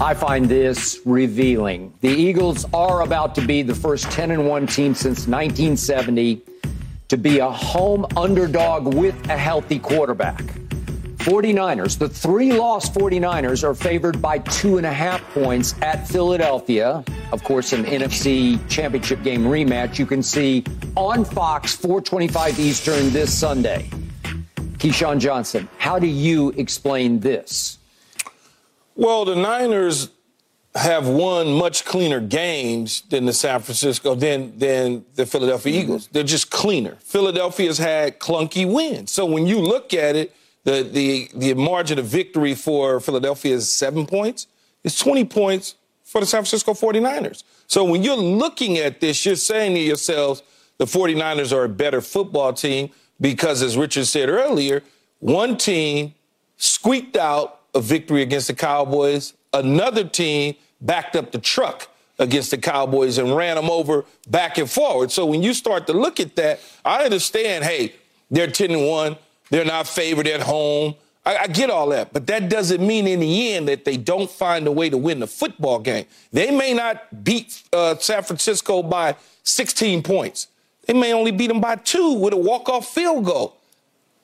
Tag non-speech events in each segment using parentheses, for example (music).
I find this revealing. The Eagles are about to be the first 10 and 1 team since 1970 to be a home underdog with a healthy quarterback. 49ers, the three loss 49ers are favored by two and a half points at Philadelphia. Of course, an NFC championship game rematch you can see on Fox 425 Eastern this Sunday. Keyshawn Johnson, how do you explain this? Well, the Niners have won much cleaner games than the San Francisco than than the Philadelphia mm-hmm. Eagles. They're just cleaner. Philadelphia's had clunky wins. So when you look at it, the the the margin of victory for Philadelphia is 7 points. It's 20 points for the San Francisco 49ers. So when you're looking at this, you're saying to yourselves the 49ers are a better football team because as Richard said earlier, one team squeaked out a victory against the Cowboys. Another team backed up the truck against the Cowboys and ran them over back and forward. So when you start to look at that, I understand, hey, they're 10 and 1, they're not favored at home. I, I, get all that, but that doesn't mean in the end that they don't find a way to win the football game. They may not beat uh, San Francisco by 16 points. They may only beat them by two with a walk-off field goal,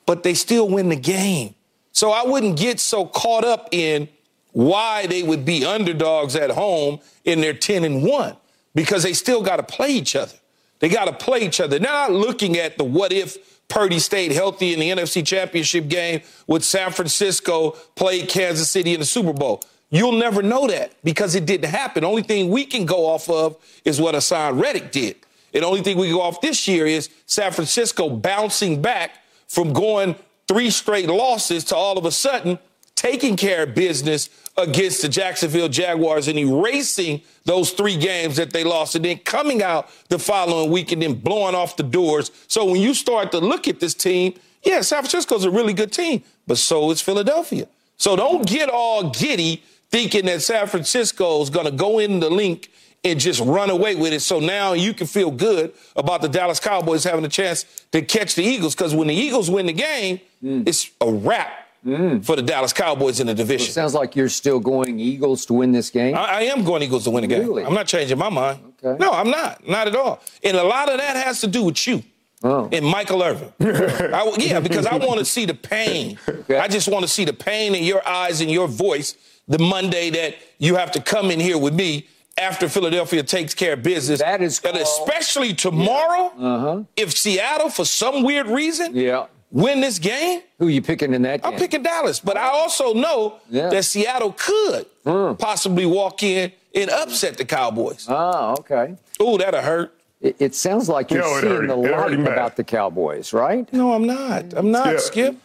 but they still win the game. So I wouldn't get so caught up in why they would be underdogs at home in their 10 and 1 because they still got to play each other. They got to play each other. They're not looking at the what if Purdy stayed healthy in the NFC Championship game with San Francisco played Kansas City in the Super Bowl. You'll never know that because it didn't happen. Only thing we can go off of is what Haason Reddick did. And only thing we go off this year is San Francisco bouncing back from going three straight losses to all of a sudden taking care of business against the Jacksonville Jaguars and erasing those three games that they lost and then coming out the following week and then blowing off the doors. So when you start to look at this team, yeah, San Francisco's a really good team, but so is Philadelphia. So don't get all giddy thinking that San Francisco is going to go in the Linc and just run away with it. So now you can feel good about the Dallas Cowboys having a chance to catch the Eagles because when the Eagles win the game, mm. it's a wrap. Mm. For the Dallas Cowboys in the division. Well, sounds like you're still going Eagles to win this game. I, I am going Eagles to win the game. Really? I'm not changing my mind. Okay. No, I'm not. Not at all. And a lot of that has to do with you. Oh. And Michael Irvin. (laughs) I, yeah, because I want to see the pain. Okay. I just want to see the pain in your eyes and your voice the Monday that you have to come in here with me after Philadelphia takes care of business. That is called, and especially tomorrow. Yeah. Uh-huh. If Seattle, for some weird reason, yeah. Win this game. Who are you picking in that game? I'm picking Dallas, but I also know yeah. that Seattle could mm. possibly walk in and upset the Cowboys. Oh, okay. Oh, that'll hurt. It, it sounds like you're Yo, seeing the light about the Cowboys, right? No, I'm not. I'm not, yeah. Skip.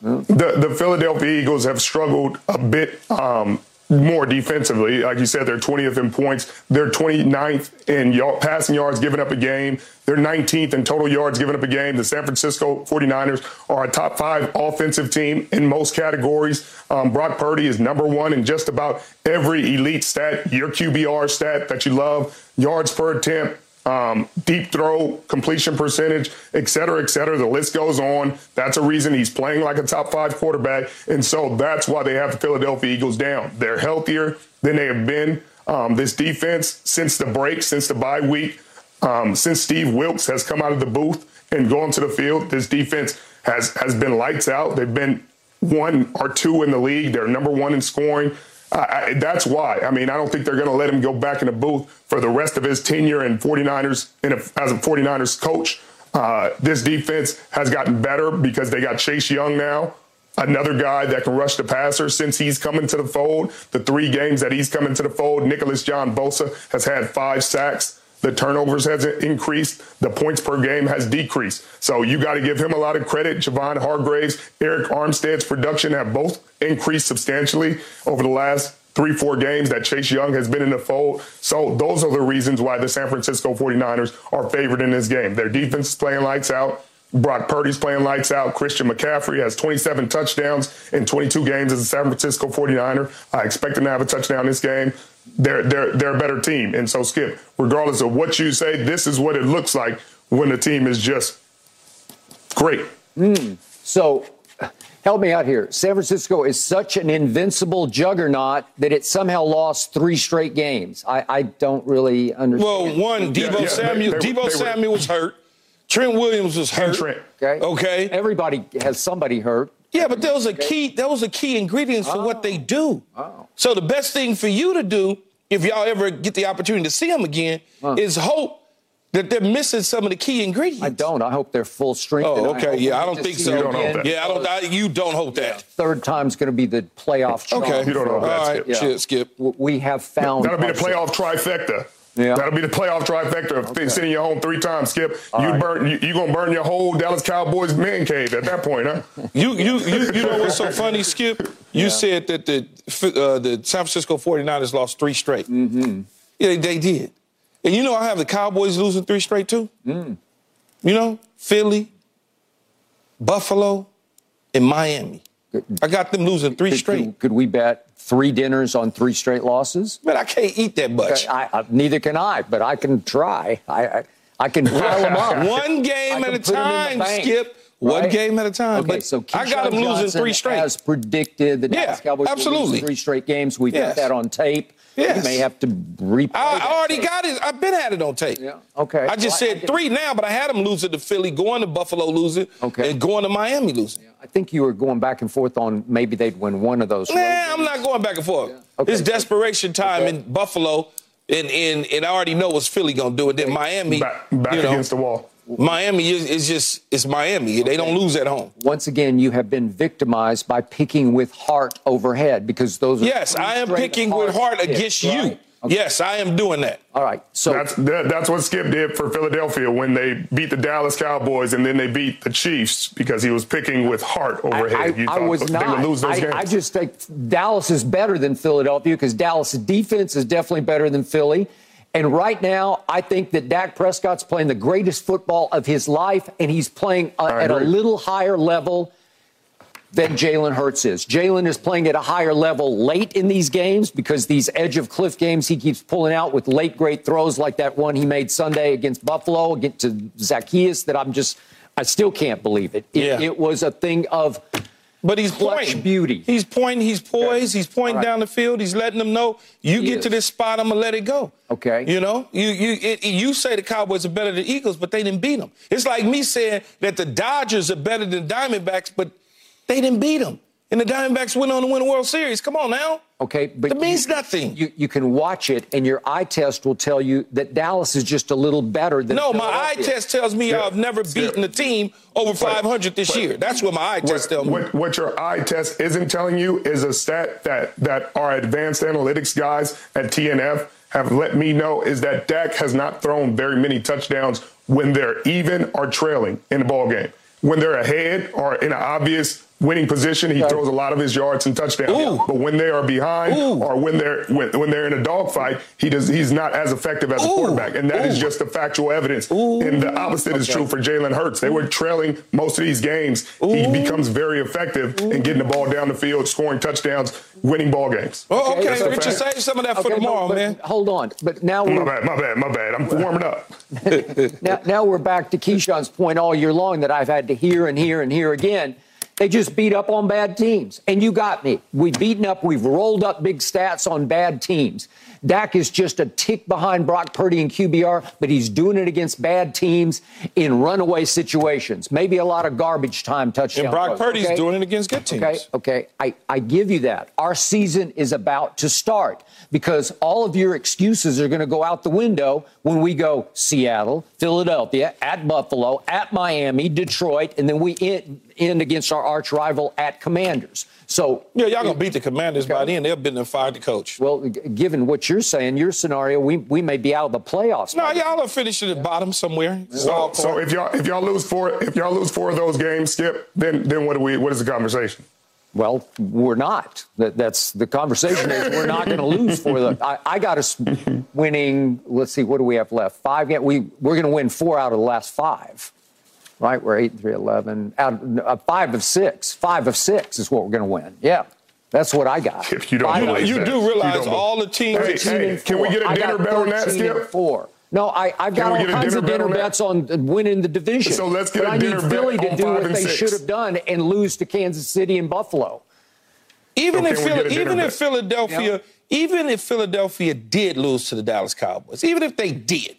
The, the Philadelphia Eagles have struggled a bit um, more defensively. Like you said, they're 20th in points. They're 29th in y- passing yards given up a game. They're 19th in total yards given up a game. The San Francisco 49ers are a top five offensive team in most categories. Um, Brock Purdy is number one in just about every elite stat, your QBR stat that you love, yards per attempt, um, deep throw, completion percentage, et cetera, et cetera. The list goes on. That's a reason he's playing like a top five quarterback. And so that's why they have the Philadelphia Eagles down. They're healthier than they have been. Um, this defense, since the break, since the bye week, um, since Steve Wilks has come out of the booth and gone to the field, this defense has, has been lights out. They've been one or two in the league. They're number one in scoring. I, that's why. I mean, I don't think they're going to let him go back in the booth for the rest of his tenure in 49ers in a, as a 49ers coach. Uh, this defense has gotten better because they got Chase Young now, another guy that can rush the passer since he's coming to the fold. The three games that he's coming to the fold, Nicholas John Bosa has had five sacks. The turnovers has increased. The points per game has decreased. So you got to give him a lot of credit. Javon Hargraves, Arik Armstead's production have both increased substantially over the last three, four games that Chase Young has been in the fold. So those are the reasons why the San Francisco 49ers are favored in this game. Their defense is playing lights out. Brock Purdy's playing lights out. Christian McCaffrey has 27 touchdowns in 22 games as a San Francisco 49er. I expect him to have a touchdown this game they're they're they're a better team. And so, Skip, regardless of what you say, this is what it looks like when the team is just great. Mm. So, help me out here. San Francisco is such an invincible juggernaut that it somehow lost three straight games. I, I don't really understand. Well, one, Deebo yeah, yeah, Samuel, they, they, Deebo they Samuel was hurt. Trent Williams was hurt. Trent. Okay. Okay. Everybody has somebody hurt. Yeah, but those are key. Those are key ingredients for oh. what they oh. do. Oh. So the best thing for you to do, if y'all ever get the opportunity to see them again, huh. is hope that they're missing some of the key ingredients. I don't. I hope they're full strength. Oh, okay. I yeah, I don't think so. Don't yeah, I don't. I, you don't hope that. Third time's going to be the playoff. Okay, you don't know that. All right, Skip. Yeah. Skip. We have found. That'll be the playoff trifecta. Yeah. That'll be the playoff trifecta of okay. sitting your home three times, Skip. All you right. burn you, you gonna burn your whole Dallas Cowboys man cave at that point, huh? (laughs) you, you you you know what's so funny, Skip? You yeah. said that the uh, the San Francisco 49ers lost three straight. Mm-hmm. Yeah, they did. And you know I have the Cowboys losing three straight too? Mm. You know, Philly, Buffalo, and Miami. I got them losing three could, straight. Could, could, we bet three dinners on three straight losses? But I can't eat that much. I, I, neither can I, but I can try. I, I can pile them up. (laughs) One game at a time, Skip. One game at a time. Okay, so I got them losing three straight. As predicted, the Dallas yeah, Cowboys absolutely. three straight games. We've yes. got that on tape. Yes. You may have to replay. I, I already tape. got it. I've been at it on tape. Yeah. Okay. I just well, said I three now, but I had them losing to Philly, going to Buffalo losing, okay. and going to Miami losing. Yeah. I think you were going back and forth on maybe they'd win one of those. Nah, I'm not going back and forth. Yeah. Okay. It's desperation time okay. in Buffalo, and, and, and I already know what's Philly going to do it. Then Miami. Back, back you know, against the wall. Miami is, is, just it's Miami. Okay. They don't lose at home. Once again, you have been victimized by picking with heart overhead because those are yes, I am picking with heart against right? you. Okay. Yes, I am doing that. All right. So that's that, that's what Skip did for Philadelphia when they beat the Dallas Cowboys and then they beat the Chiefs because he was picking with heart overhead. I, I, I was not. They would lose those I, games. I just think Dallas is better than Philadelphia because Dallas' defense is definitely better than Philly. And right now, I think that Dak Prescott's playing the greatest football of his life, and he's playing uh, at a little higher level than Jalen Hurts is. Jalen is playing at a higher level late in these games because these edge of cliff games he keeps pulling out with late great throws like that one he made Sunday against Buffalo, against to Zacchaeus that I'm just I still can't believe it. It, yeah. it was a thing of but he's pointing. beauty. He's pointing. He's poised. He's pointing right. down the field. He's letting them know you he get is. to this spot. I'm gonna let it go. Okay. You know, you you it, you say the Cowboys are better than Eagles, but they didn't beat them. It's like me saying that the Dodgers are better than Diamondbacks, but they didn't beat them. And the Diamondbacks went on to win a World Series. Come on now. Okay, but that means you, nothing. You, you can watch it, and your eye test will tell you that Dallas is just a little better than. No, my eye test tells me I've never beaten a team over 500 this year. That's what my eye test tells me. What, what your eye test isn't telling you is a stat that that our advanced analytics guys at TNF have let me know is that Dak has not thrown very many touchdowns when they're even or trailing in the ball game. When they're ahead or in an obvious winning position, he throws a lot of his yards and touchdowns. Ooh. But when they are behind Ooh. or when they're when, when they're in a dogfight, he does he's not as effective as a quarterback, and that is just the factual evidence. And the opposite okay. is true for Jalen Hurts. They were trailing most of these games. He becomes very effective in getting the ball down the field, scoring touchdowns, winning ball games. Oh, okay, okay. Richard, save some of that okay, for tomorrow, but, man. Hold on, but now my bad, my bad, my bad. I'm warming up. (laughs) now, now we're back to Keyshawn's point all year long that I've had to hear and hear and hear again they just beat up on bad teams. And you got me. We've beaten up, we've rolled up big stats on bad teams. Dak is just a tick behind Brock Purdy in QBR, but he's doing it against bad teams in runaway situations. Maybe a lot of garbage time touchdowns. And Brock Purdy's okay? doing it against good teams. Okay, okay. I, I give you that. Our season is about to start because all of your excuses are going to go out the window when we go Seattle, Philadelphia, at Buffalo, at Miami, Detroit, and then we end, end against our arch rival at Commanders. So yeah, y'all gonna beat the Commanders okay. by then. They'll been there fired the coach. Well, given what you're saying, your scenario, we, we may be out of the playoffs. No, y'all are finishing at the bottom somewhere. So, so if y'all if y'all lose four if y'all lose four of those games, Skip, then then what do we what is the conversation? Well, we're not. That, that's the conversation is we're not going to lose for the. I, I, got us winning. Let's see, what do we have left? Five. We we're going to win four out of the last five right? We're 8 and 3, 11. Out, uh, five of six. Five of six is what we're going to win. Yeah. That's what I got. If you don't you, you do realize you all the teams. Hey, hey, can we get a dinner bet on that, Skip? Four. No, I, I've got all kinds of dinner bets on winning the division. So let's get but a dinner bet I need Philly to do what they six. should have done and lose to Kansas City and Buffalo. Even if Philly, even if Philadelphia, even if Philadelphia did lose to the Dallas Cowboys, even if they did,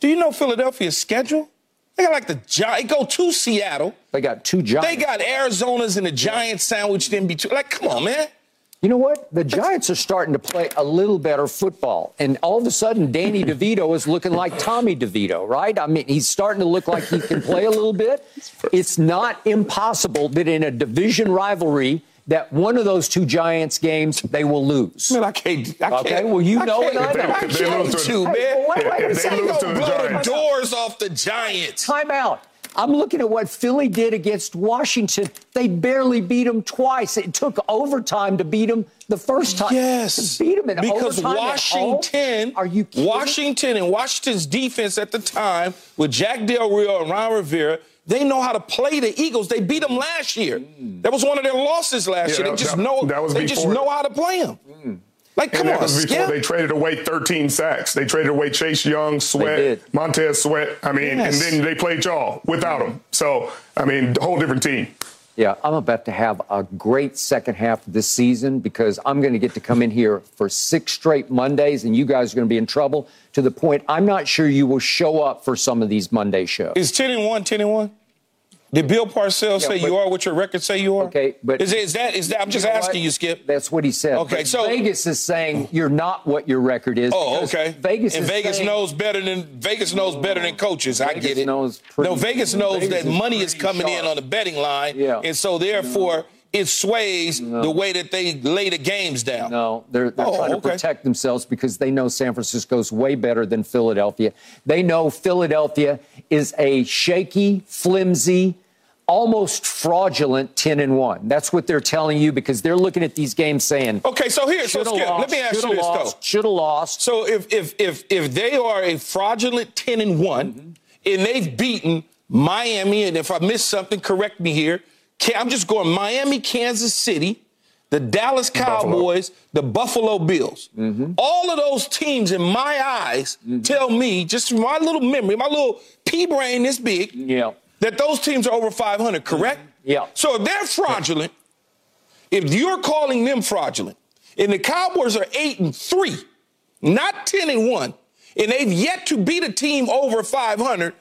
do you know Philadelphia's schedule? They got like the Giants. Go to Seattle. They got two Giants. They got Arizona's and the Giants sandwiched in between. Like, come on, man. You know what? The Giants are starting to play a little better football. And all of a sudden, Danny (laughs) DeVito is looking like Tommy DeVito, right? I mean, he's starting to look like he can play a little bit. (laughs) It's not impossible that in a division rivalry, that one of those two Giants games they will lose. Man, I can't. I can't okay, well, you I know and I know. I can't to, man. Hey, wait, wait, if they lose to the Giants. the doors off the Giants. Time out. I'm looking at what Philly did against Washington. They barely beat them twice. It took overtime to beat them the first time. Yes, to beat them in because overtime Washington. Are you kidding? Washington and Washington's defense at the time with Jack Del Rio and Ron Rivera they know how to play the Eagles. They beat them last year. Mm. That was one of their losses last yeah, year. They that, just know that was they just know how to play them. Mm. Like, come and on, Skip. They traded away 13 sacks. They traded away Chase Young, Sweat, Montez Sweat. I mean, yes. and then they played y'all without them. So, I mean, a whole different team. Yeah, I'm about to have a great second half of this season because I'm going to get to come in here for six straight Mondays, and you guys are going to be in trouble to the point I'm not sure you will show up for some of these Monday shows. Is 10 and 1 10 and 1? Did Bill Parcells yeah, say but, you are what your records say you are? Okay, but is, is that is that? I'm just asking what? you, Skip. That's what he said. Okay, but so Vegas is saying you're not what your record is. Oh, okay. Vegas and Vegas saying, knows better than Vegas knows better than coaches. Vegas I get it. Knows pretty, no, Vegas knows Vegas that is money is coming sharp. in on the betting line, yeah. and so therefore. No it sways no. the way that they lay the games down. No, they're, they're oh, trying to okay. protect themselves because they know San Francisco's way better than Philadelphia. They know Philadelphia is a shaky, flimsy, almost fraudulent 10 and 1. That's what they're telling you because they're looking at these games saying, "Okay, so here, so Skip, lost, let me ask you this lost, though. Should have lost." So if if if if they are a fraudulent 10 and one mm-hmm. and they've beaten Miami and if I missed something, correct me here. I'm just going Miami, Kansas City, the Dallas Cowboys, Buffalo. the Buffalo Bills. Mm-hmm. All of those teams, in my eyes, mm-hmm. tell me, just from my little memory, my little pea brain this big, yeah that those teams are over 500, correct? Yeah. So if they're fraudulent, if you're calling them fraudulent, and the Cowboys are 8 and 3, not 10 and 1, and they've yet to beat a team over 500,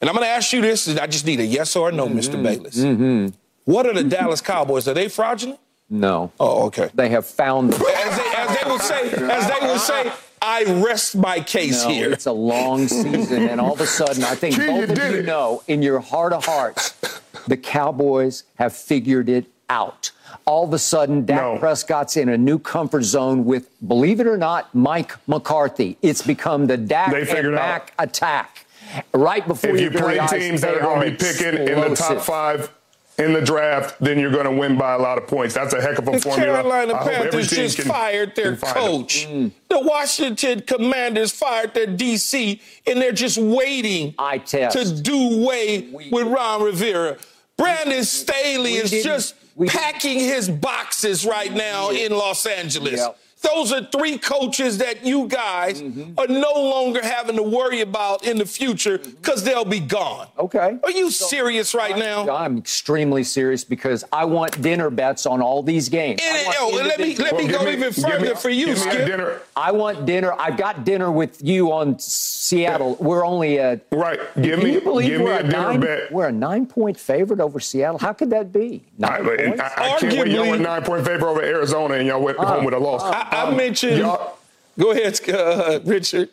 and I'm going to ask you this, I just need a yes or a no, mm-hmm. Mr. Bayless. Mm-hmm. What are the Dallas Cowboys? Are they fraudulent? No. Oh, okay. They have found. As they, as they would say, as they would say, I rest my case no, here. It's a long season, and all of a sudden, I think (laughs) Gee, both you of you it. know, in your heart of hearts, the Cowboys have figured it out. All of a sudden, Dak no. Prescott's in a new comfort zone with, believe it or not, Mike McCarthy. It's become the Dak and Mac attack. Right before if you, you play teams that are going to be picking in the top five in the draft, then you're going to win by a lot of points. That's a heck of a the formula. Carolina Panthers just can, fired their coach. Mm. The Washington Commanders fired their DC, and they're just waiting I to do away we, with Ron Rivera. Brandon Staley is just packing his boxes right now in Los Angeles. Yep. Those are three coaches that you guys mm-hmm. are no longer having to worry about in the future because they'll be gone. Okay. Are you so, serious right I'm, now? I'm extremely serious because I want dinner bets on all these games. And, oh, let me let me go me, even further me, for you, Skip. Dinner. I want dinner. I've got dinner with you on Seattle. We're only a right. Give me give me a, dinner nine, bet. We're a nine point favorite over Seattle. How could that be? Nine I, points? I, I can't wait. Y'all were nine point favorite over Arizona, and y'all went uh, home with a loss. Uh, I, I mentioned. Go ahead, uh, Richard.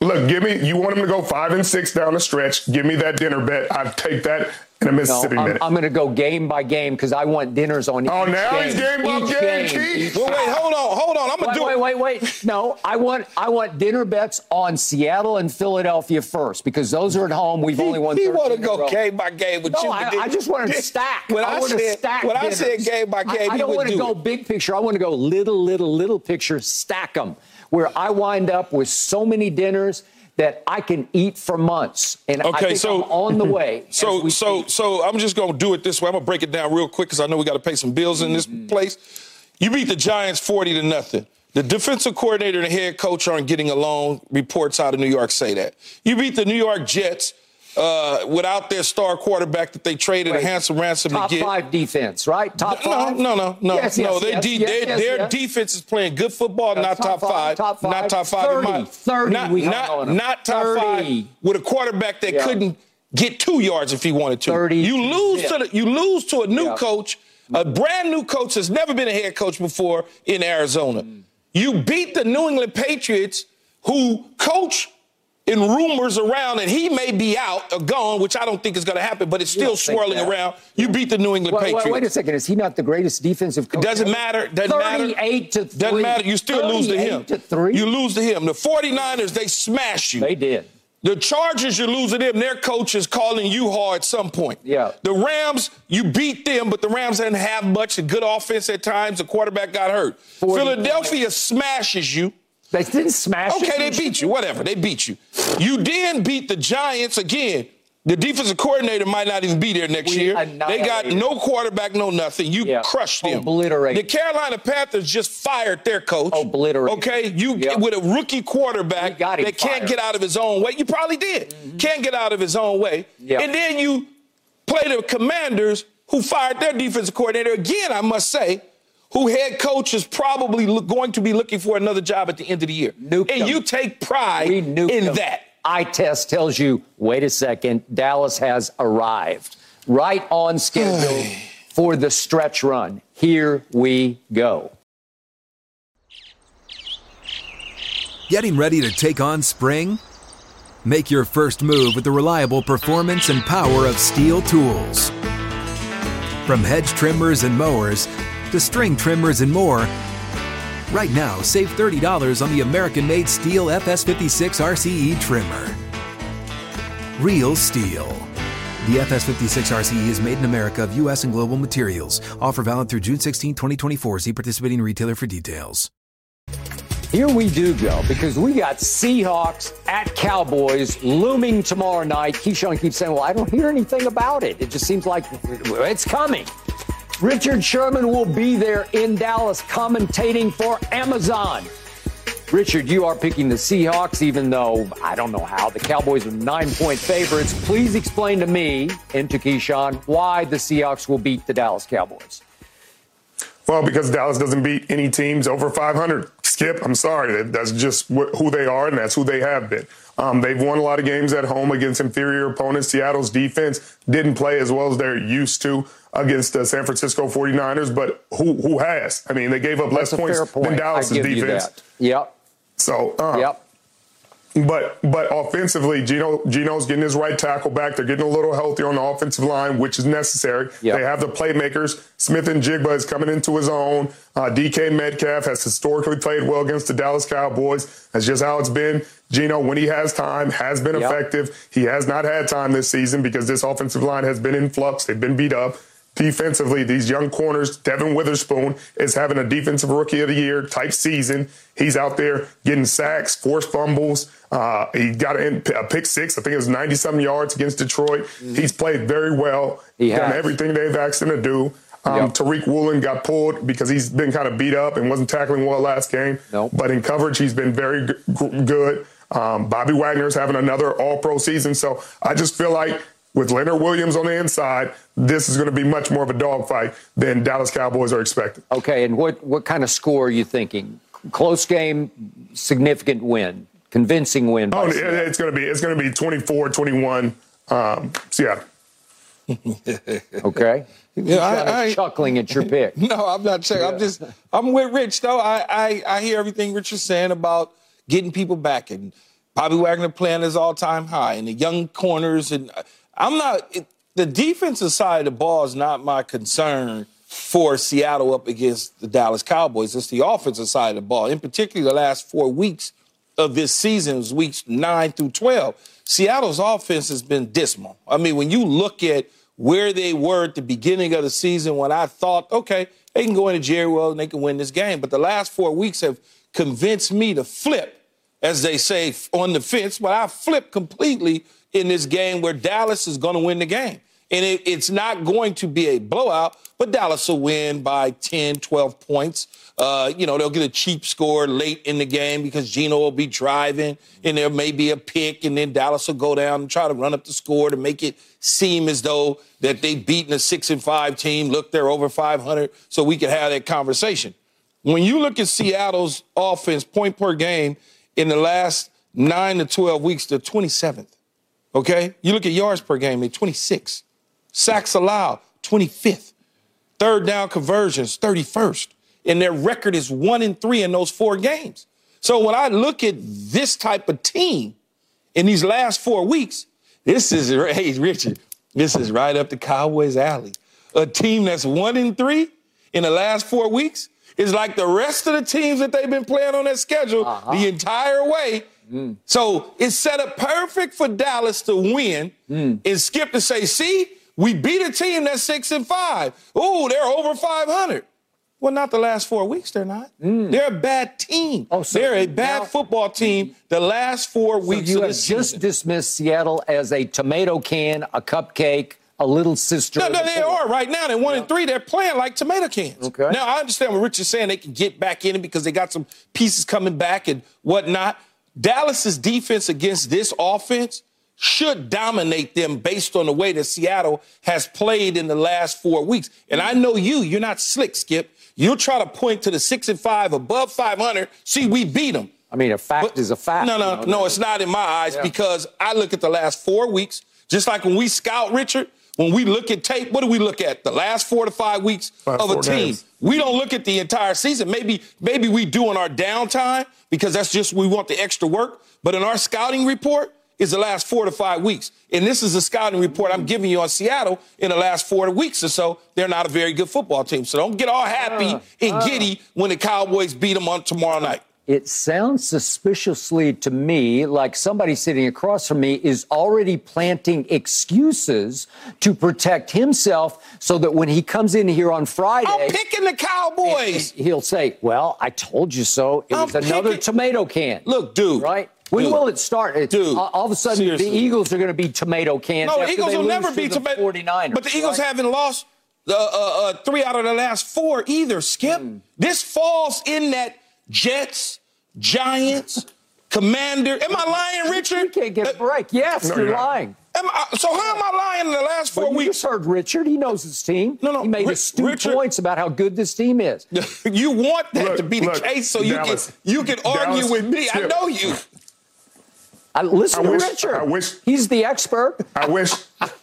Look, give me. You want them to go five and six down the stretch? Give me that dinner bet. I'd take that in a Mississippi no, I'm, minute. I'm going to go game by game because I want dinners on. Oh, each other. Oh, now game. he's game by game. game well, wait, hold on, hold on. I'm going to do wait, wait, wait, wait. No, I want I want dinner bets on Seattle and Philadelphia first because those are at home. We've he, only won. He want to go game by game with no, you. I, I just want to stack. When I, I, want said, to stack. When dinners. I said game by game, I, I don't want to go it. big picture. I want to go little, little, little picture. Stack them where I wind up with so many dinners that I can eat for months. And okay, I think so, I'm on the way. (laughs) So, so, speak. so I'm just going to do it this way. I'm going to break it down real quick because I know we got to pay some bills in this mm-hmm. place. You beat the Giants 40 to nothing. The defensive coordinator and the head coach aren't getting along. Reports out of New York say that. You beat the New York Jets uh, without their star quarterback that they traded Wait, a handsome ransom to get. Top five defense, right? Top no, five. No, no, no, yes, no. Yes, they yes, de- yes, their defense is playing good football, not top, top five, Top five. Not top five. 30, 30 not, we not, not top 30. five with a quarterback that yeah. couldn't get two yards if he wanted to. 30. You lose to the, you lose to a new yeah. coach, a brand new coach that's never been a head coach before in Arizona. Mm. You beat the New England Patriots, who coach in rumors around and he may be out or gone, which I don't think is going to happen, but it's still swirling around. You beat the New England wait, Patriots. Wait, wait, a second. Is he not the greatest defensive coach? It doesn't matter. Doesn't 38 matter. to 3. Doesn't matter. You still lose to him. To 3? You lose to him. The 49ers, they smash you. They did. The Chargers, you're losing them. Their coach is calling you hard at some point. Yeah. The Rams, you beat them, but the Rams didn't have much. A good offense at times. The quarterback got hurt. Philadelphia smashes you. They didn't smash Okay, they beat you. Whatever. They beat you. You then beat the Giants again. The defensive coordinator might not even be there next we year. They got no quarterback, no nothing. You yeah. crushed them. Obliterate. The Carolina Panthers just fired their coach. Obliterate. Okay, you yep. with a rookie quarterback that fired. can't get out of his own way. You probably did. Mm-hmm. Can't get out of his own way. Yep. And then you play the Commanders, who fired their defensive coordinator again. I must say who head coach is probably look, going to be looking for another job at the end of the year. Nuked and them. you take pride in them. that. Eye test tells you, wait a second, Dallas has arrived. Right on schedule (sighs) for the stretch run. Here we go. Getting ready to take on spring? Make your first move with the reliable performance and power of STIHL tools. From hedge trimmers and mowers to string trimmers and more. Right now, save $30 on the American made STIHL FS56 RCE trimmer. Real STIHL. The FS56 RCE is made in America of U.S. and global materials. Offer valid through June 16, 2024. See participating retailer for details. Here we do go because we got Seahawks at Cowboys looming tomorrow night. Keyshawn keeps saying, Well, I don't hear anything about it. It just seems like it's coming. Richard Sherman will be there in Dallas commentating for Amazon. Richard, you are picking the Seahawks, even though I don't know how. The Cowboys are nine point favorites. Please explain to me and to Keyshawn why the Seahawks will beat the Dallas Cowboys. Well, because Dallas doesn't beat any teams over 500. Skip, I'm sorry. That's just who they are, and that's who they have been. Um, they've won a lot of games at home against inferior opponents. Seattle's defense didn't play as well as they're used to against the San Francisco 49ers, but who who has? I mean, they gave up less points point. than Dallas' defense. Yep. So, uh, yep. But but offensively, Geno Geno's getting his right tackle back. They're getting a little healthier on the offensive line, which is necessary. Yep. They have the playmakers. Smith-Njigba is coming into his own. Uh, DK Metcalf has historically played well against the Dallas Cowboys. That's just how it's been. Geno, when he has time, has been yep. effective. He has not had time this season because this offensive line has been in flux. They've been beat up defensively, these young corners, Devon Witherspoon is having a defensive rookie of the year type season. He's out there getting sacks, forced fumbles. Uh, he got a, a, pick six. I think it was 90 some yards against Detroit. Mm-hmm. He's played very well. He done has. everything they've asked him to do. Um, Yep. Tariq Woolen got pulled because he's been kind of beat up and wasn't tackling well last game. Nope. But in coverage, he's been very g- good. Um, Bobby Wagner's having another All Pro season, so I just feel like with Leonard Williams on the inside, this is going to be much more of a dogfight than Dallas Cowboys are expecting. Okay, and what, what kind of score are you thinking? Close game, significant win, convincing win. Oh, Seattle. it's going to be it's going to be 24-21 um, Seattle. (laughs) Okay. Yeah, I- I- chuckling at your (laughs) pick. No, I'm not saying. I'm just. I'm with Rich though. I, I I hear everything Rich is saying about getting people back and Bobby Wagner playing his all-time high and the young corners and I'm not. It, the defensive side of the ball is not my concern for Seattle up against the Dallas Cowboys. It's the offensive side of the ball. In particular, the last four weeks of this season, weeks nine through twelve. Seattle's offense has been dismal. I mean, when you look at where they were at the beginning of the season when I thought, okay, they can go into Jerry World and they can win this game. But the last four weeks have convinced me to flip, as they say, on the fence. But I flipped completely in this game where Dallas is going to win the game. And it, it's not going to be a blowout, but Dallas will win by 10, 12 points. Uh, you know, they'll get a cheap score late in the game because Geno will be driving and there may be a pick, and then Dallas will go down and try to run up the score to make it seem as though that they've beaten a six and five team. Look, they're over 500, so we could have that conversation. When you look at Seattle's offense, point per game in the last nine to 12 weeks, they're 27th. Okay? You look at yards per game, they're 26. Sacks allowed, 25th. Third down conversions, 31st. And their record is one in three in those four games. So when I look at this type of team in these last four weeks, this is, (laughs) hey, Richard, this is right up the Cowboys' alley. A team that's one in three in the last four weeks is like the rest of the teams that they've been playing on their schedule uh-huh. the entire way. Mm. So it's set up perfect for Dallas to win mm. and Skip to say, see, we beat a team that's six and five. Ooh, they're over 500. Well, not the last four weeks, they're not. Mm. They're a bad team. Oh, so they're a bad now- football team the last four So weeks you have just dismissed Seattle as a tomato can, a cupcake, a little sister. No, no, the they are right now. They're one and three. They're playing like tomato cans. Okay. Now I understand what Rich is saying. They can get back in it because they got some pieces coming back and whatnot. Dallas's defense against this offense should dominate them based on the way that Seattle has played in the last four weeks. And I know you. You're not slick, Skip. You'll try to point to the six and five above 500. See, we beat them. I mean, a fact But- is a fact. No, no, you know? no, it's not in my eyes Yeah. because I look at the last four weeks, just like when we scout Richard, when we look at tape, what do we look at? The last four to five weeks Last of a team. games. We don't look at the entire season. Maybe, maybe we do in our downtime because that's just we want the extra work. But in our scouting report is the last four to five weeks. And this is a scouting report I'm giving you on Seattle in the last four weeks or so. They're not a very good football team. So don't get all happy Uh, and giddy when the Cowboys beat them on tomorrow night. It sounds suspiciously to me like somebody sitting across from me is already planting excuses to protect himself so that when he comes in here on Friday, I'm picking the Cowboys. he'll say, Well, I told you so. It I'm was another picking- tomato can. Look, dude. Right? When Dude. will it start? Dude, all, all of a sudden, seriously. the Eagles are going to be tomato cans. No, the Eagles will never be tomato. 49ers. But the Eagles right? haven't lost uh, uh, uh, three out of the last four either, Skip. Hmm. This falls in that Jets, Giants, Commander. Am I lying, Richard? You can't get a break. Yes, No, you're you're lying. am I- so how am I lying in the last four But you weeks? just heard Richard. He knows his team. No, no, He made Ri- astute Richard- points about how good this team is. (laughs) you want that Look, to be the look, case so you Dallas- can you can argue Dallas- with me. I know you. I, listen I to wish- Richard. I wish- He's the expert. I wish,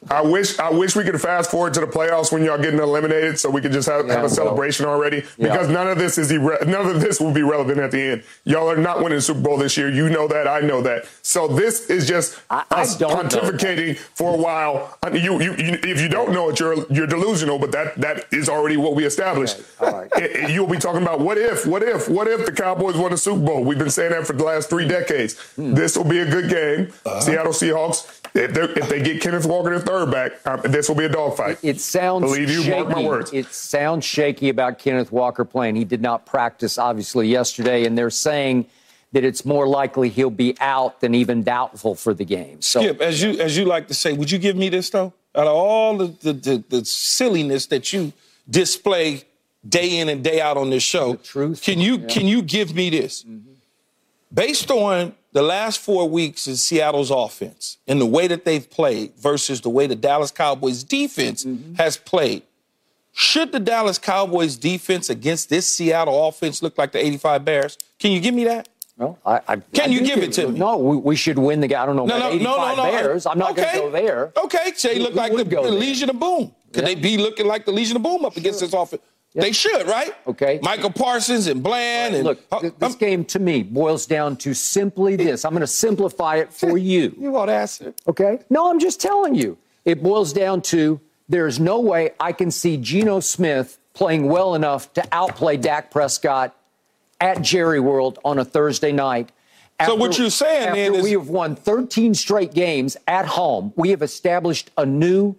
I wish, I wish we could fast forward to the playoffs when y'all getting eliminated, so we could just have, Yeah, have a well. celebration already. Yeah. Because none of this is irre- none of this will be relevant at the end. Y'all are not winning the Super Bowl this year. You know that. I know that. So this is just I- I us don't pontificating for a while. I mean, You, you, you, if you don't know it, you're you're delusional. But that that is already what we established. All right. It- it- You'll be talking about what if, what if, what if the Cowboys won the Super Bowl? We've been saying that for the last three decades. Hmm. This will be a good game. Uh-huh. Seattle Seahawks. If, they're- if they get Kenneth Walker, their third back, um, this will be a dogfight. It sounds Believe you, shaky. mark my words. It sounds shaky about Kenneth Walker playing. He did not practice, obviously, yesterday, and they're saying that it's more likely he'll be out than even doubtful for the game. So Skip, as you as you like to say, would you give me this though? Out of all the the, the, the silliness that you display day in and day out on this show. The truth. Can you Yeah. can you give me this? Based on the last four weeks in Seattle's offense and the way that they've played versus the way the Dallas Cowboys defense Mm-hmm. has played, should the Dallas Cowboys defense against this Seattle offense look like the 85 Bears? Can you give me that? No, I, I, Can I you give it to me? No, we, we should win the game. I don't know No, about no, 85 no, no. Bears. I'm not okay. going to go there. Okay, so they look like the, the? Legion of Boom. Could Yeah. they be looking like the Legion of Boom up against this offense? They should, right? Okay. Micah Parsons and Bland and Look, th- this um, game to me boils down to simply this. I'm going to simplify it for (laughs) you. You to answer. Okay? No, I'm just telling you. It boils down to there's no way I can see Geno Smith playing well enough to outplay Dak Prescott at Jerry World on a Thursday night. So what you're saying after is- we have won 13 straight games at home, we have established a new,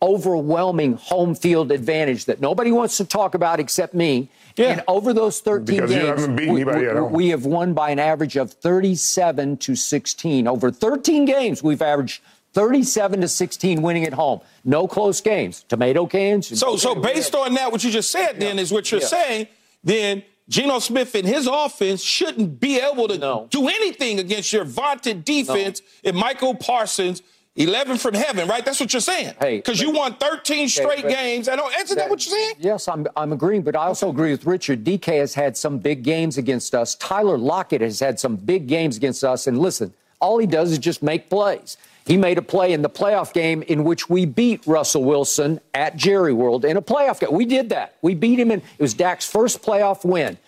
overwhelming home field advantage that nobody wants to talk about except me. Yeah. And over those 13 Because you games, haven't beaten we, anybody we- we have won by an average of 37 to 16. Over 13 games, we've averaged 37 to 16 winning at home. No close games. Tomato cans. So, so based on that, what you just said, then is what you're Yeah. saying. Then Geno Smith and his offense shouldn't be able to No. do anything against your vaunted defense and Micah Parsons. 11 from heaven, right? That's what you're saying. Hey, because you won 13 straight games. I don't. Oh, isn't that, what you're saying? Yes, I'm, I'm agreeing, but I also agree with Richard. DK has had some big games against us. Tyler Lockett has had some big games against us. And listen, all he does is just make plays. He made a play in the playoff game in which we beat Russell Wilson at Jerry World in a playoff game. We did that. We beat him, and it was Dak's first playoff win.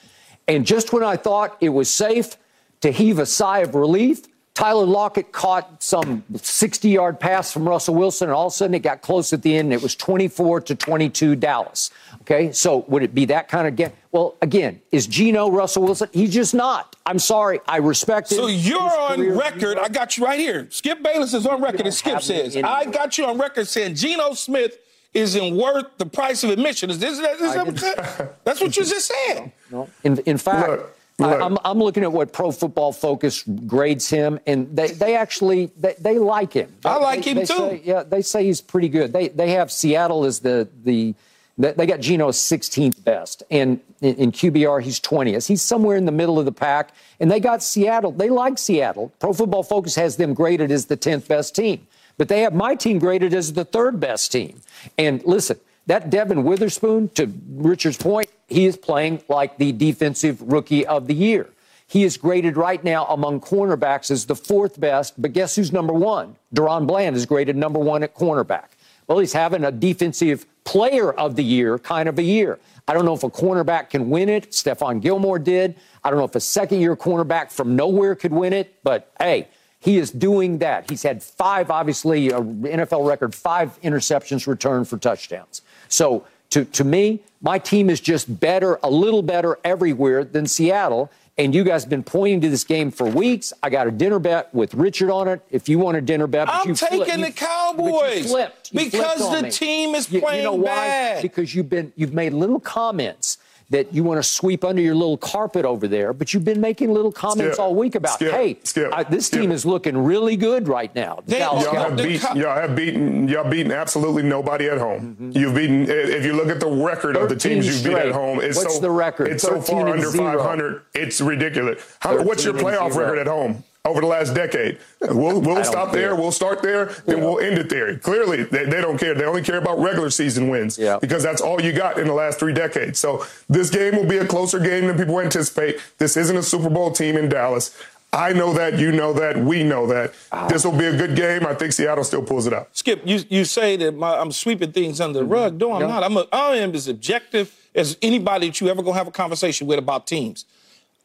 And just when I thought it was safe to heave a sigh of relief, Tyler Lockett caught some 60 yard pass from Russell Wilson, and all of a sudden it got close at the end, and it was 24 to 22 Dallas. Okay, so would it be that kind of game? Well, again, is Geno Russell Wilson? He's just not. I'm sorry. I respect him. So you're on career- record. I got you right here. Skip Bayless is on record, don't and Skip says. I got you on record saying Geno Smith isn't worth the price of admission. Is this, is that what that- (laughs) That's what you just said. No. In, in fact, Look, look. I, am I'm looking at what Pro Football Focus grades him, and they, they actually they, they like him. I like They- him they too. say- yeah, they say he's pretty good. They they have Seattle as the the they they got Geno 16th best, and in, in QBR he's 20th. He's somewhere in the middle of the pack, and they got Seattle. They like Seattle. Pro Football Focus has them graded as the 10th best team, but they have my team graded as the third best team. And listen, that Devon Witherspoon, to Richard's point, he is playing like the defensive rookie of the year. He is graded right now among cornerbacks as the fourth best, but guess who's number one? DaRon Bland is graded number one at cornerback. Well, he's having a defensive player of the year kind of a year. I don't know if a cornerback can win it. Stephon Gilmore did. I don't know if a second year cornerback from nowhere could win it, but hey, he is doing that. He's had five, obviously, NFL record, five interceptions returned for touchdowns. So to, to me, my team is just better, a little better everywhere than Seattle. And you guys have been pointing to this game for weeks. I got a dinner bet with Richard on it. If you want a dinner bet, but I'm you taking you- the but you Cowboys flipped. You because flipped the me. team is You- you playing know why? bad. Because you've been you've made little comments that you want to sweep under your little carpet over there, but you've been making little comments Skip. all week about, Skip. hey, Skip. I- this Skip. team is looking really good right now. The They- Dallas Y'all have, The beat, y'all have beaten y'all beaten absolutely nobody at home. Mm-hmm. You've beaten if you look at the record of the teams you've beat at home, it's What's so the record? It's so far under zero. 500. It's ridiculous. How, what's your playoff record at home? Over the last decade, we'll, we'll stop care. there. We'll start there, then we'll end it there. Clearly, they, they don't care. They only care about regular season wins Yeah. because that's all you got in the last three decades. So this game will be a closer game than people anticipate. This isn't a Super Bowl team in Dallas. I know that. You know that. We know that. Ah. This will be a good game. I think Seattle still pulls it out. Skip, you, you say that my, I'm sweeping things under the rug. No, I'm Yeah. not. I'm a, I am as objective as anybody that you ever gonna have a conversation with about teams.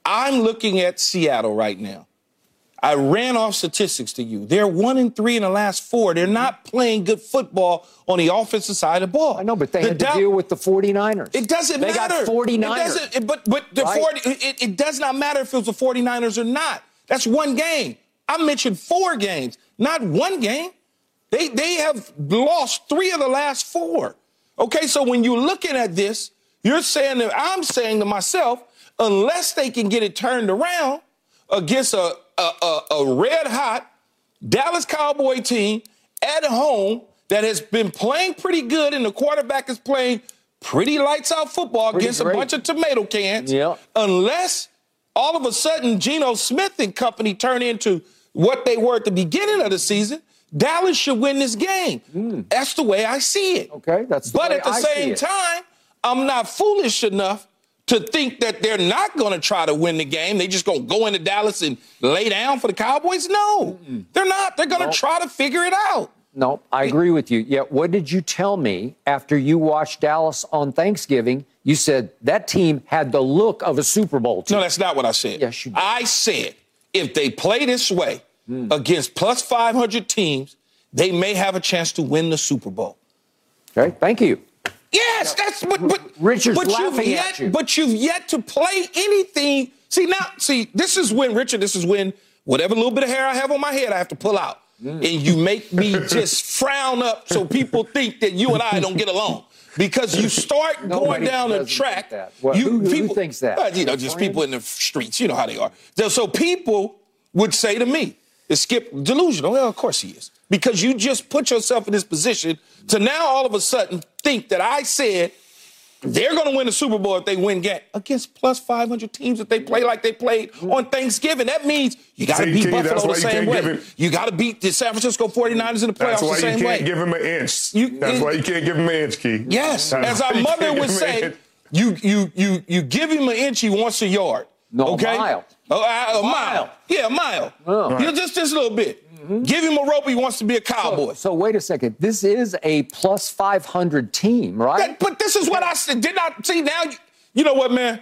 I'm looking at Seattle right now. I ran off statistics to you. They're one and three in the last four. They're not mm-hmm. playing good football on the offensive side of the ball. I know, but they The had to deal with the 49ers. It doesn't they matter. got 49ers. It doesn't, it- but but the Right. 40, it, it does not matter if it was the 49ers or not. That's one game. I mentioned four games, not one game. They they have lost three of the last four. Okay, so when you're looking at this, you're saying that I'm saying to myself, unless they can get it turned around against a a, a, a red hot Dallas Cowboy team at home that has been playing pretty good and the quarterback is playing pretty lights out football Pretty against great. a bunch of tomato cans. Yep. Unless all of a sudden Geno Smith and company turn into what they were at the beginning of the season, Dallas should win this game. Hmm. That's the way I see it. Okay, that's the But at the I same time, I'm not foolish enough to think that they're not going to try to win the game. They just going to go into Dallas and lay down for the Cowboys? No, they're not. They're going to Nope. try to figure it out. No, I agree with you. Yet, what did you tell me after you watched Dallas on Thanksgiving? You said that team had the look of a Super Bowl team. No, that's not what I said. Yes, you did. I said if they play this way Hmm. against plus 500 teams, they may have a chance to win the Super Bowl. Okay, thank you. Yes, that's what. but Richard's but you've yet at you. but you've yet to play anything. See now, see this is when Richard. This is when whatever little bit of hair I have on my head, I have to pull out, Mm. and you make me just (laughs) frown up so people think that you and I don't get along. Because you start going down the track, that. Well, you who- who people thinks that? Well, you know, just people in the streets. You know how they are. So- So people would say to me, "Is Skip delusional?" Well, of course he is, because you just put yourself in this position to now all of a sudden think that I said they're going to win the Super Bowl if they win game against plus 500 teams if they play like they played on Thanksgiving. That means you got to See, beat Key, that's Buffalo why the you same can't way. give him- You got to beat the San Francisco 49ers in the playoffs the same way. That's why you can't way. give him an inch. You- That's it- why you can't give him an inch, Key. Yes, That's as why our mother would give him an say, you you you you give him an inch, he wants a yard. No, a mile. Oh, uh, a mile. Mile. Yeah, a mile. Oh. You know, just this little bit. Mm-hmm. Give him a rope. He wants to be a cowboy. So wait a second. This is a plus 500 team, right? That- but this is what I said. Did not see now. You, you know what, man?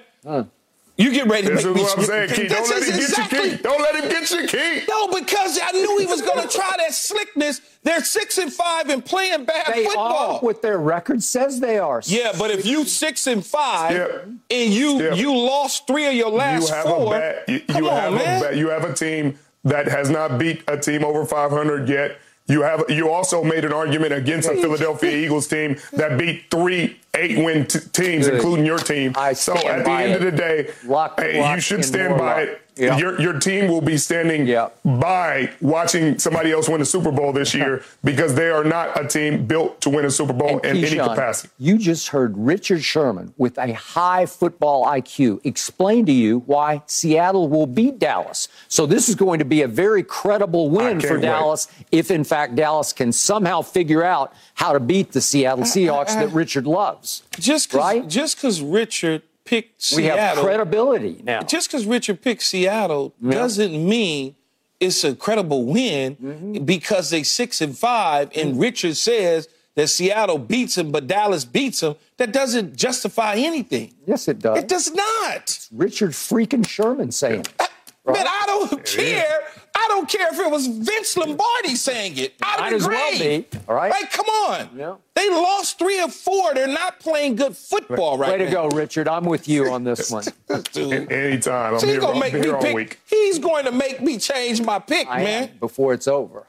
You get ready to This make is me. what I'm saying, Key. This Don't let is him get exactly- your key. Don't let him get your key. No, because I knew he was going to try that slickness. They're six and five and playing bad they football. are what their record says they are. Yeah, but if you six and five Yeah. and you Yeah. you lost three of your last you have four, a bad, you, come you on, have man. a bad, you have a team that has not beat a team over 500 yet. You have you also made an argument against a Philadelphia Eagles team that beat three eight win t- teams, Good. including your team. I so at the end it. of the day, Lock- hey, lock you should stand by lock. it. Yeah. Your your team will be standing Yeah. by watching somebody else win the Super Bowl this year because they are not a team built to win a Super Bowl And in any capacity. You just heard Richard Sherman with a high football IQ explain to you why Seattle will beat Dallas. So this is going to be a very credible win for wait. Dallas if, in fact, Dallas can somehow figure out how to beat the Seattle uh, Seahawks uh, that uh, Richard loves. just cause, right? just because Richard picked We have credibility now. just because Richard picked Seattle doesn't mean it's a credible win Mm-hmm. because they six and five and Richard says that Seattle beats him, but Dallas beats him. That doesn't justify anything. yes, it does. It does not. Richard freaking Sherman saying. (laughs) Man, I don't care. I don't care if it was Vince Lombardi saying it. I'd Might have as been well be, all right? Like, come on. Yeah. They lost three or four. They're not playing good football right Way to go, Richard. I'm with you on this one. (laughs) Dude. Anytime. I'm So he's here, gonna I'm make here me all pick. week. He's going to make me change my pick, I man. before it's over.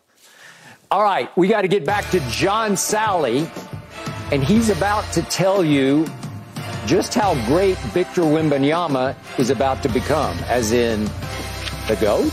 All right, we got to get back to John Salley, and he's about to tell you just how great Victor Wembanyama is about to become, as in the GOAT.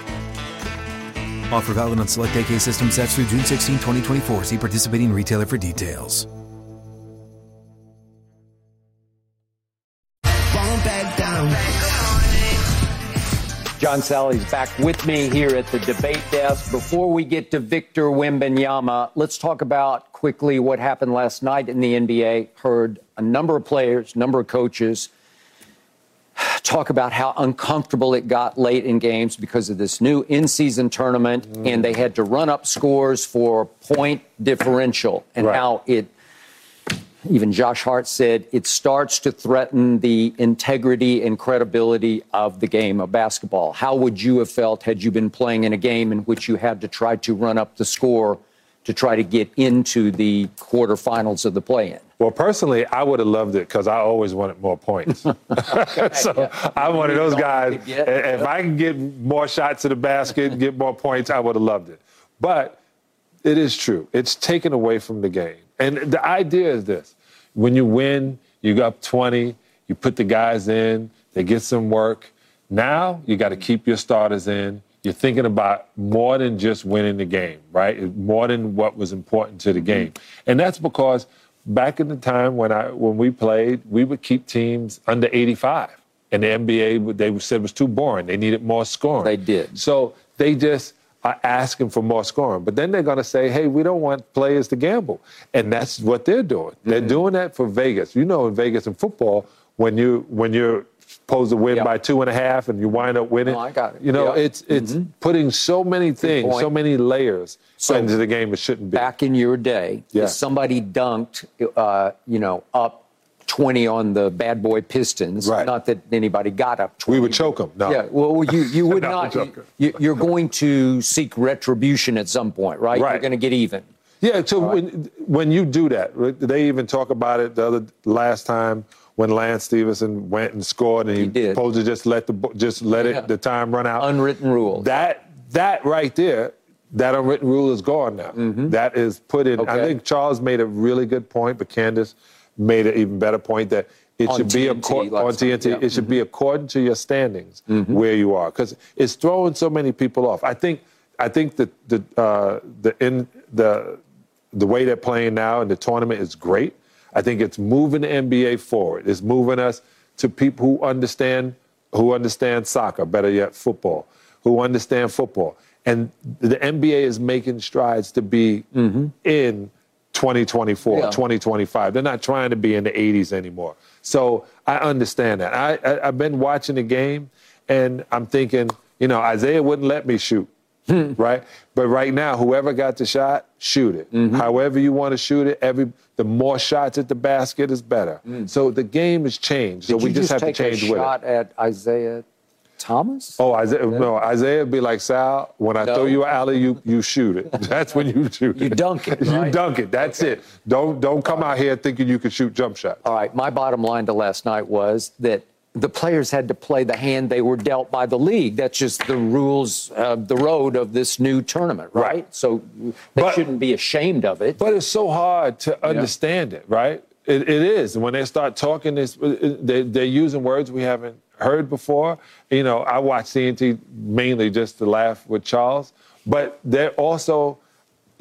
Offer valid on select AK system sets through June 16, 2024. See participating retailer for details. John Salley's back with me here at the debate desk. Before we get to Victor Wembanyama, let's talk about quickly what happened last night in the NBA. Heard a number of players, number of coaches talk about how uncomfortable it got late in games because of this new in-season tournament, and they had to run up scores for point differential, and Right. how it even Josh Hart said it starts to threaten the integrity and credibility of the game of basketball. How would you have felt had you been playing in a game in which you had to try to run up the score to try to get into the quarterfinals of the play-in. Well, personally, I would have loved it because I always wanted more points. (laughs) so yeah. I'm one of those guys. get- If I can get more shots to the basket, get more points, I would have loved it. But it is true. It's taken away from the game. And the idea is this when you win, you go up 20, you put the guys in, they get some work. Now you got to keep your starters in. You're thinking about more than just winning the game, right? More than what was important to the game. And that's because back in the time when I when we played, we would keep teams under 85. And the NBA, they said it was too boring. They needed more scoring. They did. So they just are asking for more scoring. But then they're going to say, hey, we don't want players to gamble. And that's what they're doing. They're Mm-hmm. doing that for Vegas. You know, in Vegas and football, when you when you're supposed to win Yeah. by two and a half and you wind up winning, No, I got it. you know. Mm-hmm. it's it's putting so many things, so many layers So- into the game it shouldn't be. Back in your day, Yeah. if somebody dunked, uh, you know, up 20 on the bad boy Pistons, Right. not that anybody got up 20. we would choke them. No. Yeah, well, you, you (laughs) would no, not. You, are going to seek retribution at some point, right? right. You're going to get even. Yeah, so when when you do that, right, they even talk about it the other last time when Lance Stephenson went and scored, and he, He did. supposed to just let the just let Yeah. it the time run out. Unwritten rule. That that right there, that unwritten rule is gone now. That is put in. I Mm-hmm. Think Charles made a really good point, but Candace made an even better point that it On should be TNT acco- last on TNT. yeah. Mm-hmm. It should be according to your standings where you are, because it's throwing so many people off. I think I think that the uh, the in the the way they're playing now in the tournament is great. I think it's moving the NBA forward. It's moving us to people who understand who understand soccer, better yet football, who understand football. And the NBA is making strides to be mm-hmm. in 2024, Yeah. 2025. They're not trying to be in the 80s anymore. So I understand that. I, I, I've been watching the game and I'm thinking, you know, Isiah wouldn't let me shoot, (laughs) right? But right now, whoever got the shot, shoot it. Mm-hmm. However you want to shoot it, every the more shots at the basket is better. Mm. So the game has changed. so we you just, have to change a with shot it. at Isiah Thomas? Oh, Isiah, no, Isiah would be like Sal. When I No. throw you an alley, you you shoot it. (laughs) That's when you shoot it. You dunk it, (laughs) you dunk it. That's it. Don't don't come out here thinking you can shoot jump shots. All right, my bottom line to last night was that the players had to play the hand they were dealt by the league. That's just the rules of the road of this new tournament, right? Right. So they But- shouldn't be ashamed of it. But it's so hard to understand it, right? It, it is. When they start talking, this uh, they, they're using words we haven't heard before. You know, I watch TNT mainly just to laugh with Charles, but they're also,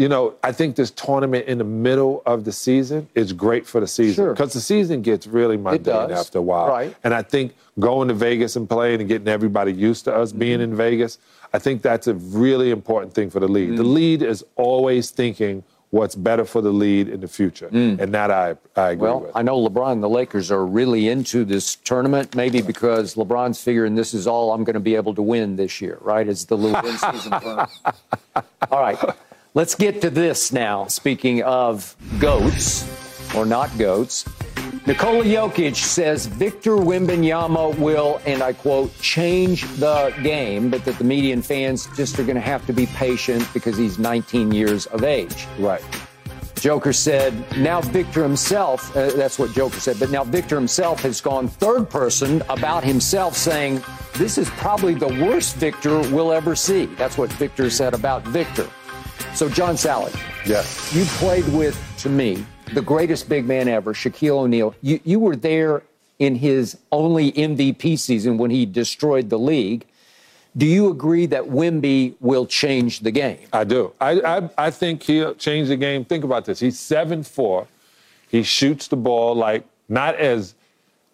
you know, I think this tournament in the middle of the season is great for the season Sure. because the season gets really mundane after a while. Right. And I think going to Vegas and playing and getting everybody used to us being mm-hmm. in Vegas, I think that's a really important thing for the league. The mm-hmm. lead is always thinking what's better for the lead in the future, mm. and that I I agree Well, with. I know LeBron and the Lakers are really into this tournament, maybe because LeBron's figuring this is all I'm going to be able to win this year, right? It's the little win season. (laughs) All right, let's get to this now. Speaking of goats or not goats, Nikola Jokic says Victor Wembanyama will, and I quote, change the game, but that the media and fans just are going to have to be patient because he's 19 years of age. right. Joker said, now Victor himself, uh, that's what Joker said, but now Victor himself has gone third person about himself, saying, this is probably the worst Victor we'll ever see. That's what Victor said about Victor. So, John Salley, Yes. you played with, to me, the greatest big man ever, Shaquille O'Neal. You, you were there in his only MVP season when he destroyed the league. Do you agree that Wemby will change the game? I do. I, I I think he'll change the game. Think about this. He's seven four. He shoots the ball like not as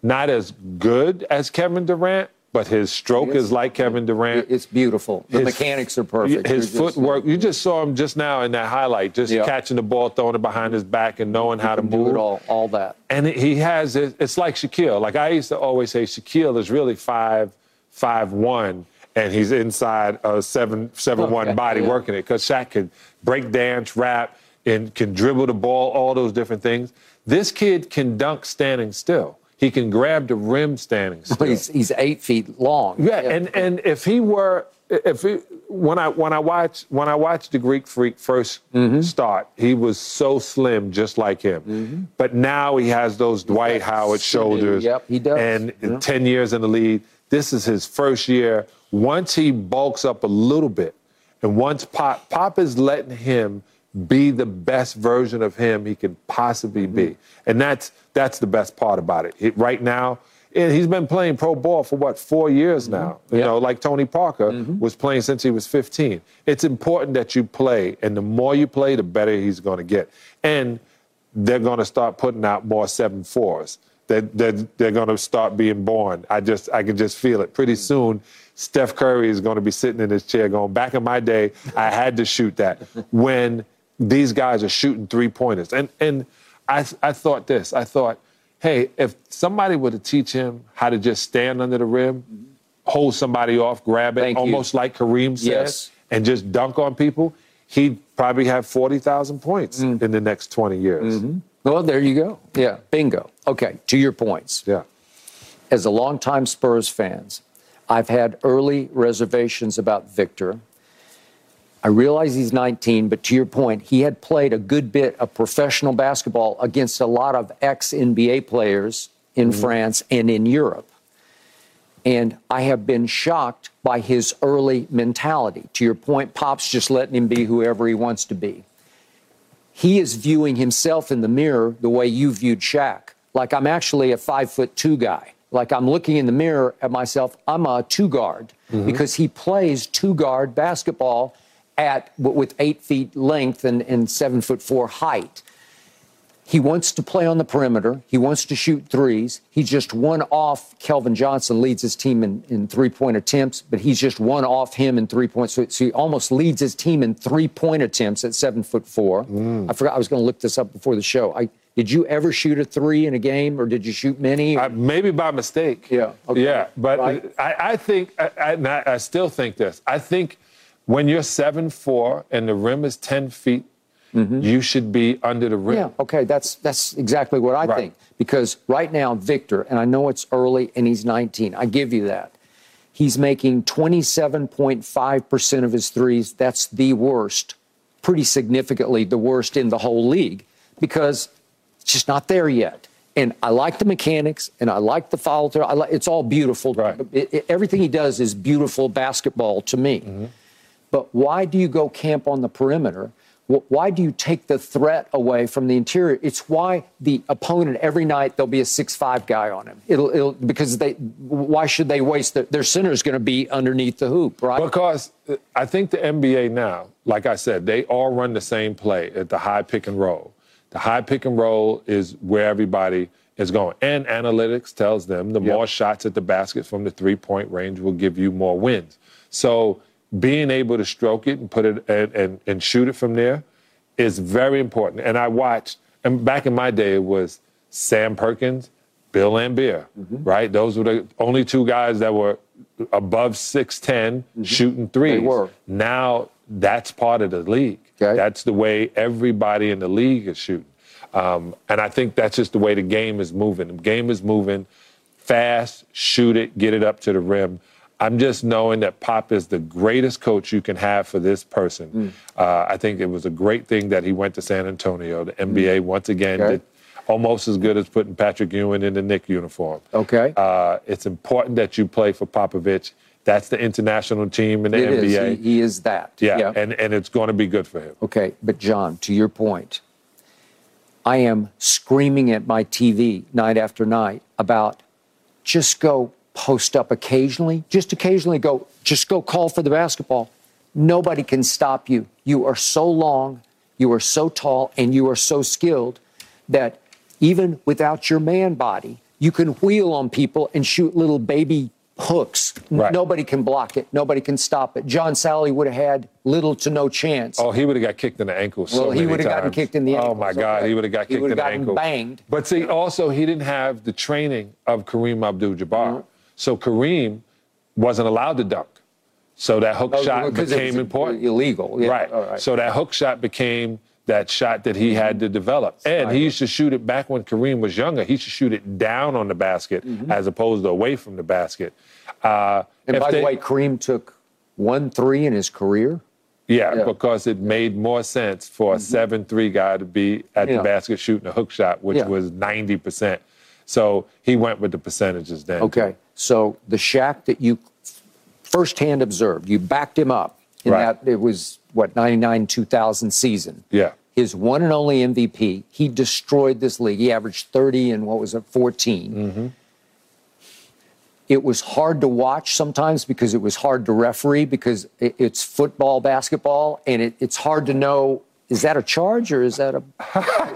not as good as Kevin Durant, but his stroke is like Kevin Durant. It's beautiful. The His- mechanics are perfect. His just- footwork. You just saw him just now in that highlight, just Yeah. catching the ball, throwing it behind his back, and knowing how to move. it all, all that. And he has it- it's like Shaquille. Like I used to always say, Shaquille is really five five one, and he's inside a seven seven oh, one Okay, body yeah. working it because Shaq could break dance, rap, and can dribble the ball, all those different things. This kid can dunk standing still. He can grab the rim standing (laughs) still. He's, he's eight feet long. Yeah, and and if he were, if he, when I when I watch when I watched the Greek Freak 1st Mm-hmm. start, he was so slim, just like him. But now he has those Dwight Howard shoulders. Yep, he does. And ten years in the league, this is his first year. Once he bulks up a little bit, and once Pop Pop is letting him be the best version of him he can possibly Mm-hmm. be, and that's that's the best part about it. It- right now. And he's been playing pro ball for what four years mm-hmm. now. You know, like Tony Parker mm-hmm. was playing since he was 15. It's important that you play, and the more you play, the better he's going to get. And they're going to start putting out more seven fours. They're, they're, they're going to start being born. I just I can just feel it. Pretty mm-hmm. soon, Steph Curry is going to be sitting in his chair going, back in my day, I had to shoot that. (laughs) When these guys are shooting three pointers. And and I I thought this. I thought, hey, if somebody were to teach him how to just stand under the rim, hold somebody off, grab it, Thank you. almost like Kareem said, Yes. and just dunk on people, he'd probably have 40,000 points Mm. in the next 20 years. Well, there you go. Yeah, bingo. Okay, to your points. Yeah. As a longtime Spurs fans, I've had early reservations about Victor. I realize he's 19, but to your point, he had played a good bit of professional basketball against a lot of ex NBA players in mm-hmm. France and in Europe. And I have been shocked by his early mentality. To your point, Pop's just letting him be whoever he wants to be he is viewing himself in the mirror the way you viewed Shaq. Like I'm actually a five foot two guy. Like I'm looking in the mirror at myself. I'm a two guard mm-hmm. because he plays two guard basketball at with eight feet length and, and seven foot four height. He wants to play on the perimeter. He wants to shoot threes. He's just one off. Keldon Johnson leads his team in, in three point attempts, but he's just one off him in three points. So, so he almost leads his team in three point attempts at seven foot four. Mm. I forgot I was going to look this up before the show. I, did you ever shoot a three in a game, or did you shoot many? I, maybe by mistake. Yeah, okay. Yeah, but Right. I, I think, I, I still think this. I think when you're seven four and the rim is 10 feet, you should be under the rim. Mm-hmm. Yeah, okay, that's that's exactly what I Right. think. Because right now, Victor, and I know it's early and he's 19, I give you that. He's making 27.5% of his threes. That's the worst, pretty significantly the worst in the whole league because it's just not there yet. And I like the mechanics and I like the foul throw. I like, it's all beautiful. Right. It- it- everything he does is beautiful basketball to me. But why do you go camp on the perimeter? Why do you take the threat away from the interior? It's why the opponent every night there'll be a six-five guy on him. It'll, it'll because they. Why should they waste their, their center is going to be underneath the hoop, right? Because uh, I think the NBA now, like I said, they all run the same play at the high pick and roll. The high pick and roll is where everybody is going. And analytics tells them the Yep. more shots at the basket from the three point range will give you more wins. So being able to stroke it and put it and, and, and shoot it from there is very important. And I watched, and back in my day, it was Sam Perkins, Bill Laimbeer, Mm-hmm. right? Those were the only two guys that were above 6'10 shooting threes. Mm-hmm. They were. Now that's part of the league. Okay. That's the way everybody in the league is shooting. Um, and I think that's just the way the game is moving. The game is moving fast, shoot it, get it up to the rim. I'm just knowing that Pop is the greatest coach you can have for this person. Mm. Uh, I think it was a great thing that he went to San Antonio. The NBA, once again, Mm. Okay. did almost as good as putting Patrick Ewing in the Knick uniform. Okay. Uh, it's important that you play for Popovich. That's the international team in the It is. NBA. He, he is that. yeah, and, and it's going to be good for him. Okay, but John, to your point, I am screaming at my TV night after night about just go post up occasionally, just occasionally go, just go call for the basketball. Nobody can stop you. You are so long, you are so tall, and you are so skilled that even without your man body, you can wheel on people and shoot little baby hooks. Right. Nobody can block it. Nobody can stop it. John Salley would have had little to no chance. Oh, he would have got kicked in the ankle so Well, he would have gotten kicked in the oh, ankle. Oh my God, okay. he would have got He kicked would in have the gotten ankle. banged. But see, also he didn't have the training of Kareem Abdul-Jabbar, so Kareem wasn't allowed to dunk. So that hook Oh, shot became important. illegal. Yeah, right. all right. So that hook shot became that shot that he had to develop. And he used to shoot it back when Kareem was younger. He used to shoot it down on the basket as opposed to away from the basket. Uh, Mm-hmm. And by they- the way, Kareem took one three in his career. Yeah, Yeah. because it made more sense for a seven-three guy to be at Yeah. the basket shooting a hook shot, which Yeah. was ninety percent. So he went with the percentages then. Okay, so the Shaq that you firsthand observed, you backed him up in Right. that it was what 99 2000 season. Yeah. His one and only MVP. He destroyed this league. He averaged 30 and what was it 14. Mm-hmm. It was hard to watch sometimes because it was hard to referee because it's football, basketball, and it, it's hard to know is that a charge or is that a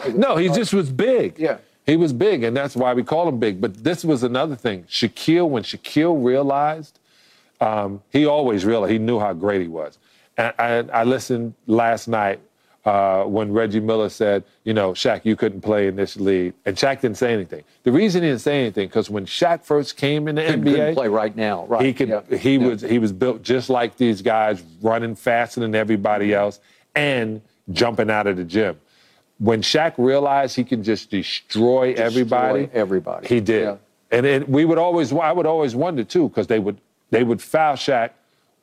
(laughs) No, he just was big. Yeah. He was big, and that's why we call him big. But this was another thing. Shaquille, when Shaquille realized, um, he always realized, he knew how great he was. And I, I listened last night uh, when Reggie Miller said, you know, Shaq, you couldn't play in this league. And Shaq didn't say anything. The reason he didn't say anything, because when Shaq first came in the NBA, play right now? Right. he could. yeah, He yeah. was. He was built just like these guys, running faster than everybody else, and jumping out of the gym. When Shaq realized he can just destroy, everybody, everybody. he did. Yeah. And it, we would always. I would always wonder too, because they would. They would foul Shaq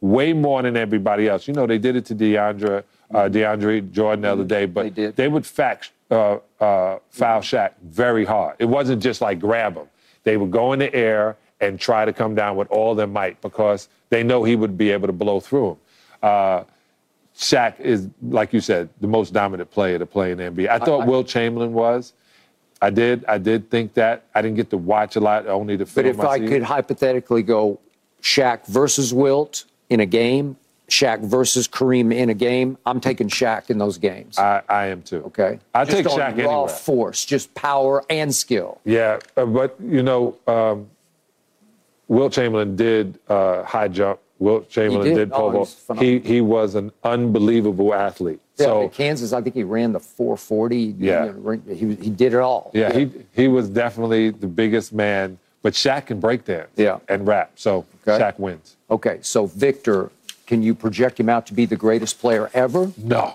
way more than everybody else. You know, they did it to DeAndre, uh, DeAndre Jordan the other day, but Mm-hmm. They would fact, uh, uh, foul Shaq very hard. It wasn't just like grab him. They would go in the air and try to come down with all their might because they know he would be able to blow through him. Shaq is, like you said, the most dominant player to play in the NBA. I thought I- Wilt Chamberlain was. I did. I did think that. I didn't get to watch a lot, I only the But if I could hypothetically go Shaq versus Wilt in a game, Shaq versus Kareem in a game, I'm taking Shaq in those games. I, I am too. okay. I Just take on Shaq raw anywhere. force, just power and skill. Yeah, uh, but you know, um, Wilt Chamberlain did uh, high jump. Wilt Chamberlain did? did, Oh, pole he vault. was. He he was an unbelievable athlete. Yeah, so in Kansas, I think he ran the 440. Yeah. Know, he, he did it all. yeah, he he was definitely the biggest man. But Shaq can break dance. Yeah. and rap. So Okay. Shaq wins. Okay, so Victor, can you project him out to be the greatest player ever? No,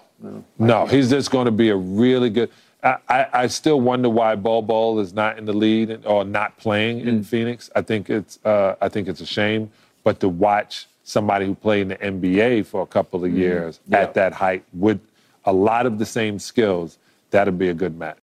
no, he's just going to be a really good. I, I, I still wonder why Bol Bol is not in the lead or not playing Mm. in Phoenix. I think it's uh, I think it's a shame. But to watch somebody who played in the NBA for a couple of years Mm. Yeah. at that height with a lot of the same skills, that'd be a good match.